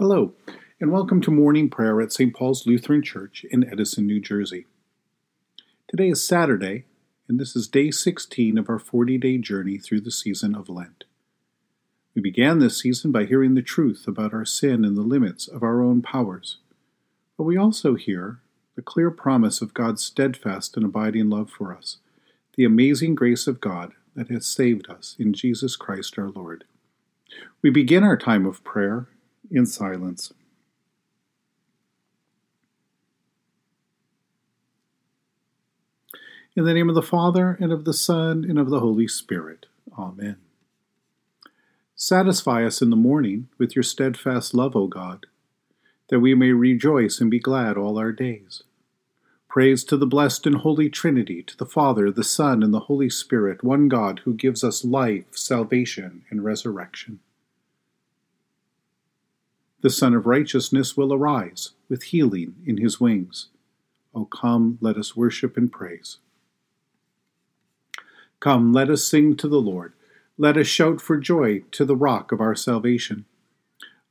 Hello, and welcome to morning prayer at St. Paul's Lutheran Church in Edison, New Jersey. Today is Saturday, and this is day 16 of our 40 day journey through the season of Lent. We began this season by hearing the truth about our sin and the limits of our own powers, but we also hear the clear promise of God's steadfast and abiding love for us, the amazing grace of God that has saved us in Jesus Christ our Lord. We begin our time of prayer in silence. In the name of the Father, and of the Son, and of the Holy Spirit. Amen. Satisfy us in the morning with your steadfast love, O God, that we may rejoice and be glad all our days. Praise to the blessed and holy Trinity, to the Father, the Son, and the Holy Spirit, one God who gives us life, salvation, and resurrection the Sun of Righteousness will arise with healing in his wings. O come, let us worship and praise. Come, let us sing to the Lord. Let us shout for joy to the rock of our salvation.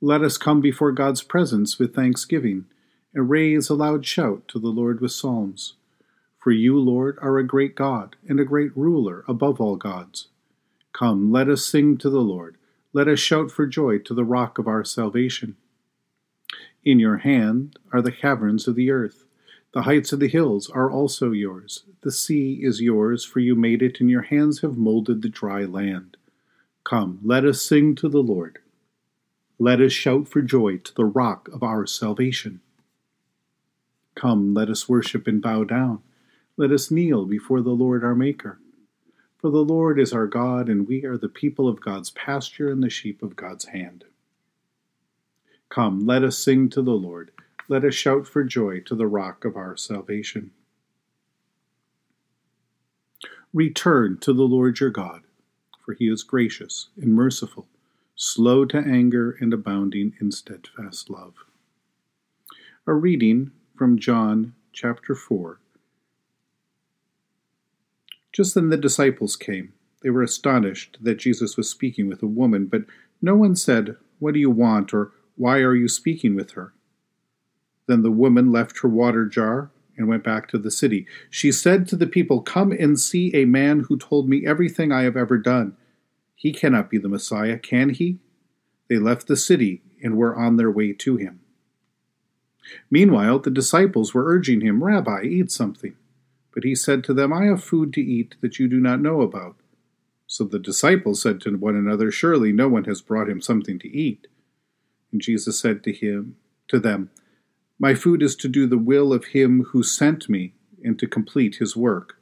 Let us come before God's presence with thanksgiving, and raise a loud shout to the Lord with psalms. For you, Lord, are a great God, and a great ruler above all gods. Come, let us sing to the Lord. Let us shout for joy to the rock of our salvation. In your hand are the caverns of the earth. The heights of the hills are also yours. The sea is yours, for you made it, and your hands have molded the dry land. Come, let us sing to the Lord. Let us shout for joy to the rock of our salvation. Come, let us worship and bow down. Let us kneel before the Lord our Maker. For the Lord is our God, and we are the people of God's pasture and the sheep of God's hand. Come, let us sing to the Lord. Let us shout for joy to the rock of our salvation. Return to the Lord your God, for he is gracious and merciful, slow to anger and abounding in steadfast love. A reading from John chapter 4 just then the disciples came. They were astonished that Jesus was speaking with a woman, but no one said, What do you want? or Why are you speaking with her? Then the woman left her water jar and went back to the city. She said to the people, Come and see a man who told me everything I have ever done. He cannot be the Messiah, can he? They left the city and were on their way to him. Meanwhile, the disciples were urging him, Rabbi, eat something. But he said to them, I have food to eat that you do not know about. So the disciples said to one another, Surely no one has brought him something to eat. And Jesus said to him, to them, My food is to do the will of him who sent me, and to complete his work.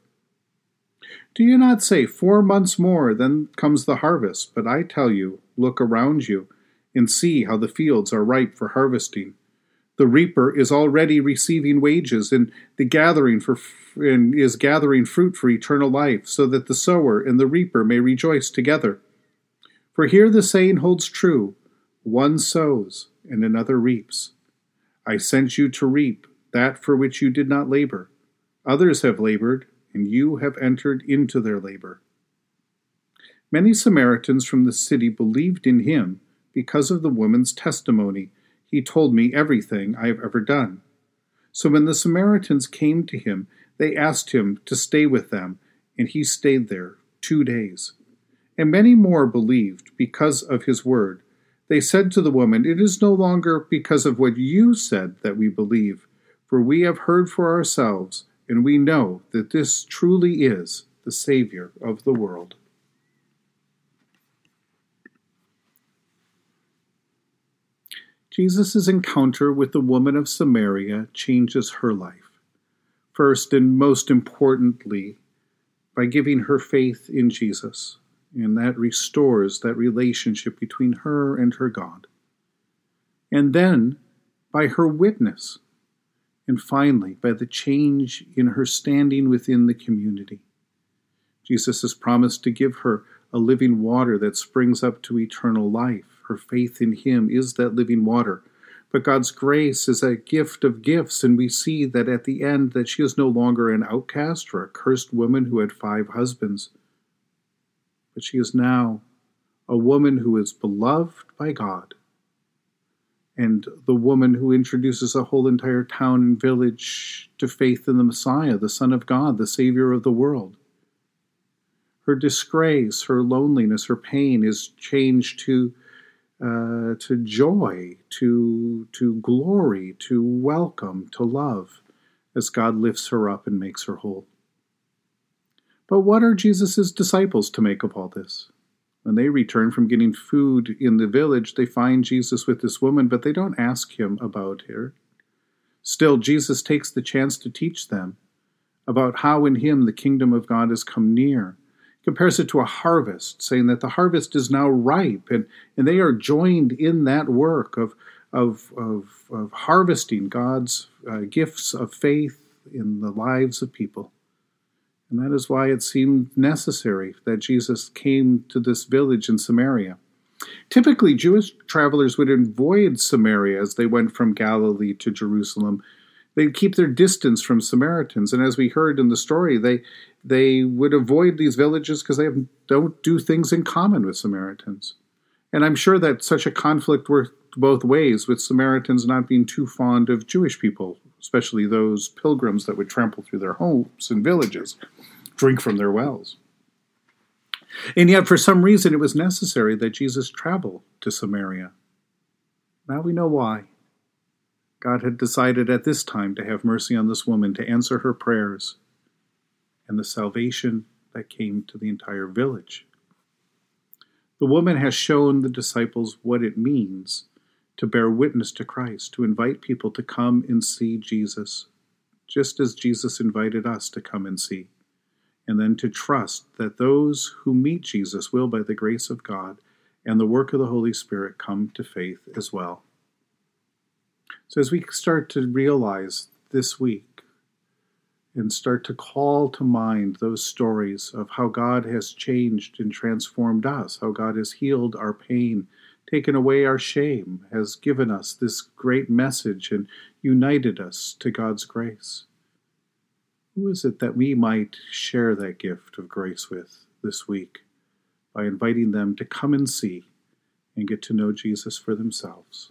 Do you not say, Four months more, then comes the harvest? But I tell you, look around you, and see how the fields are ripe for harvesting. The reaper is already receiving wages, and the gathering for and is gathering fruit for eternal life, so that the sower and the reaper may rejoice together. For here the saying holds true: one sows and another reaps. I sent you to reap that for which you did not labor. Others have labored, and you have entered into their labor. Many Samaritans from the city believed in him because of the woman's testimony he told me everything I have ever done. So when the Samaritans came to him, they asked him to stay with them, and he stayed there two days. And many more believed because of his word. They said to the woman, It is no longer because of what you said that we believe, for we have heard for ourselves, and we know that this truly is the Savior of the world. Jesus' encounter with the woman of Samaria changes her life. First and most importantly, by giving her faith in Jesus, and that restores that relationship between her and her God. And then by her witness, and finally by the change in her standing within the community. Jesus has promised to give her a living water that springs up to eternal life her faith in Him is that living water. But God's grace is a gift of gifts, and we see that at the end that she is no longer an outcast or a cursed woman who had five husbands, but she is now a woman who is beloved by God. and the woman who introduces a whole entire town and village to faith in the Messiah, the Son of God, the Savior of the world. Her disgrace, her loneliness, her pain is changed to uh, to joy, to to glory, to welcome, to love, as God lifts her up and makes her whole. But what are Jesus' disciples to make of all this? When they return from getting food in the village, they find Jesus with this woman, but they don't ask him about her. Still, Jesus takes the chance to teach them about how in him the kingdom of God has come near. Compares it to a harvest, saying that the harvest is now ripe, and, and they are joined in that work of, of, of, of harvesting God's uh, gifts of faith in the lives of people. And that is why it seemed necessary that Jesus came to this village in Samaria. Typically, Jewish travelers would avoid Samaria as they went from Galilee to Jerusalem. They'd keep their distance from Samaritans, and as we heard in the story, they they would avoid these villages because they have, don't do things in common with Samaritans. And I'm sure that such a conflict worked both ways, with Samaritans not being too fond of Jewish people, especially those pilgrims that would trample through their homes and villages drink from their wells. And yet, for some reason, it was necessary that Jesus travel to Samaria. Now we know why. God had decided at this time to have mercy on this woman, to answer her prayers, and the salvation that came to the entire village. The woman has shown the disciples what it means to bear witness to Christ, to invite people to come and see Jesus, just as Jesus invited us to come and see and then to trust that those who meet Jesus will, by the grace of God and the work of the Holy Spirit, come to faith as well. So, as we start to realize this week and start to call to mind those stories of how God has changed and transformed us, how God has healed our pain, taken away our shame, has given us this great message and united us to God's grace. Who is it that we might share that gift of grace with this week by inviting them to come and see and get to know Jesus for themselves?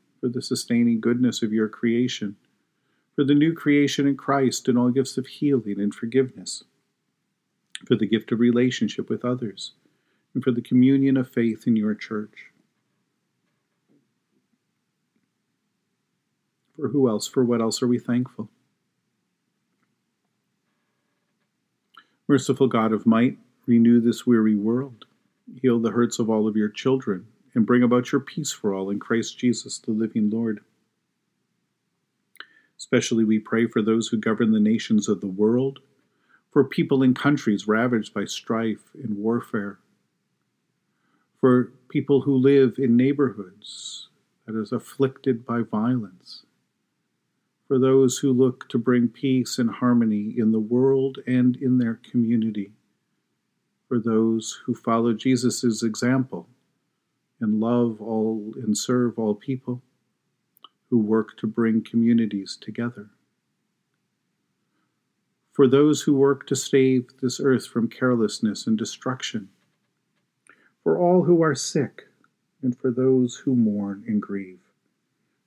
for the sustaining goodness of your creation, for the new creation in Christ and all gifts of healing and forgiveness, for the gift of relationship with others and for the communion of faith in your church. For who else? For what else are we thankful? Merciful God of might, renew this weary world, heal the hurts of all of your children, and bring about your peace for all in Christ Jesus, the living Lord. Especially we pray for those who govern the nations of the world, for people in countries ravaged by strife and warfare for people who live in neighborhoods that is afflicted by violence, for those who look to bring peace and harmony in the world and in their community, for those who follow Jesus' example and love all and serve all people who work to bring communities together. For those who work to save this earth from carelessness and destruction. For all who are sick, and for those who mourn and grieve.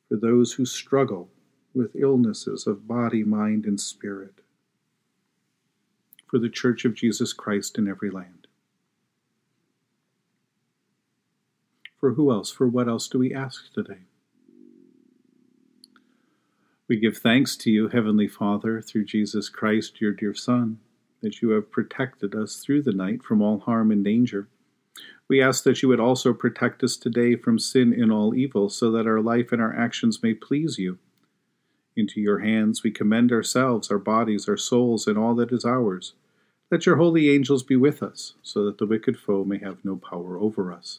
For those who struggle with illnesses of body, mind, and spirit. For the Church of Jesus Christ in every land. For who else? For what else do we ask today? We give thanks to you, Heavenly Father, through Jesus Christ, your dear Son, that you have protected us through the night from all harm and danger. We ask that you would also protect us today from sin and all evil, so that our life and our actions may please you. Into your hands we commend ourselves, our bodies, our souls, and all that is ours. Let your holy angels be with us, so that the wicked foe may have no power over us.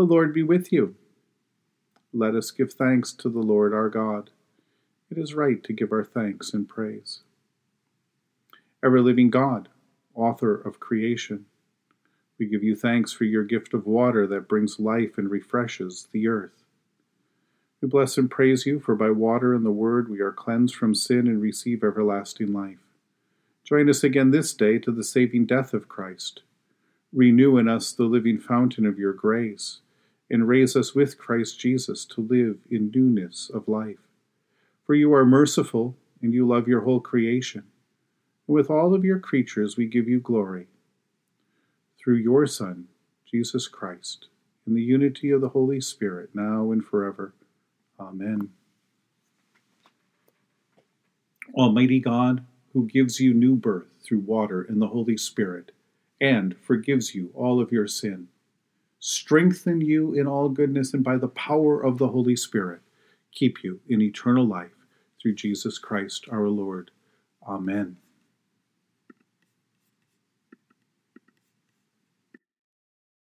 The Lord be with you. Let us give thanks to the Lord our God. It is right to give our thanks and praise. Ever living God, author of creation, we give you thanks for your gift of water that brings life and refreshes the earth. We bless and praise you, for by water and the word we are cleansed from sin and receive everlasting life. Join us again this day to the saving death of Christ. Renew in us the living fountain of your grace and raise us with Christ Jesus to live in newness of life. For you are merciful, and you love your whole creation. And with all of your creatures we give you glory. Through your Son, Jesus Christ, in the unity of the Holy Spirit, now and forever. Amen. Almighty God, who gives you new birth through water and the Holy Spirit, and forgives you all of your sin strengthen you in all goodness, and by the power of the Holy Spirit, keep you in eternal life through Jesus Christ our Lord. Amen.